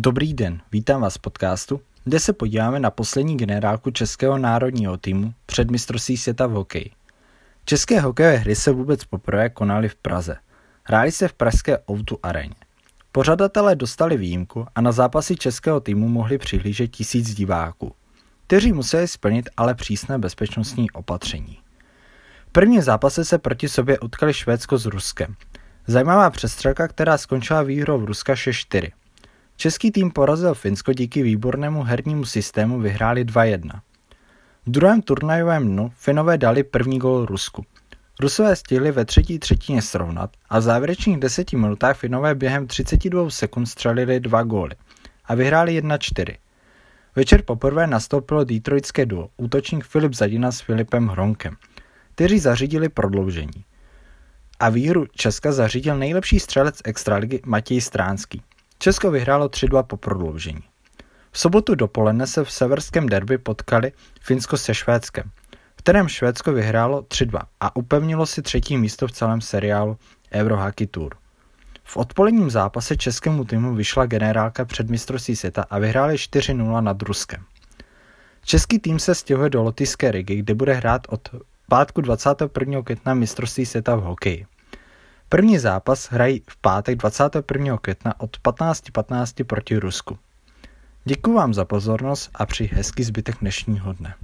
Dobrý den, vítám vás v podcastu, kde se podíváme na poslední generálku českého národního týmu před mistrovství světa v hokeji. České hokejové hry se vůbec poprvé konaly v Praze. Hráli se v pražské Outu aréně. Pořadatelé dostali výjimku a na zápasy českého týmu mohli přihlížet tisíc diváků, kteří museli splnit ale přísné bezpečnostní opatření. V první zápase se proti sobě utkali Švédsko s Ruskem. Zajímavá přestřelka, která skončila výhrou v Ruska 6-4. Český tým porazil Finsko díky výbornému hernímu systému vyhráli 2-1. V druhém turnajovém dnu Finové dali první gol Rusku. Rusové stihli ve třetí třetině srovnat a v závěrečných deseti minutách Finové během 32 sekund střelili dva góly a vyhráli 1-4. Večer poprvé nastoupilo detroitské duo, útočník Filip Zadina s Filipem Hronkem, kteří zařídili prodloužení. A výhru Česka zařídil nejlepší střelec extraligy Matěj Stránský. Česko vyhrálo 3-2 po prodloužení. V sobotu dopoledne se v severském derby potkali Finsko se Švédskem, v kterém Švédsko vyhrálo 3-2 a upevnilo si třetí místo v celém seriálu Euro Hockey Tour. V odpoledním zápase českému týmu vyšla generálka před mistrovství světa a vyhráli 4-0 nad Ruskem. Český tým se stěhuje do Lotyšské ligy, kde bude hrát od pátku 21. května mistrovství světa v hokeji. První zápas hrají v pátek 21. května od 15.15 15 proti Rusku. Děkuji vám za pozornost a při hezký zbytek dnešního dne.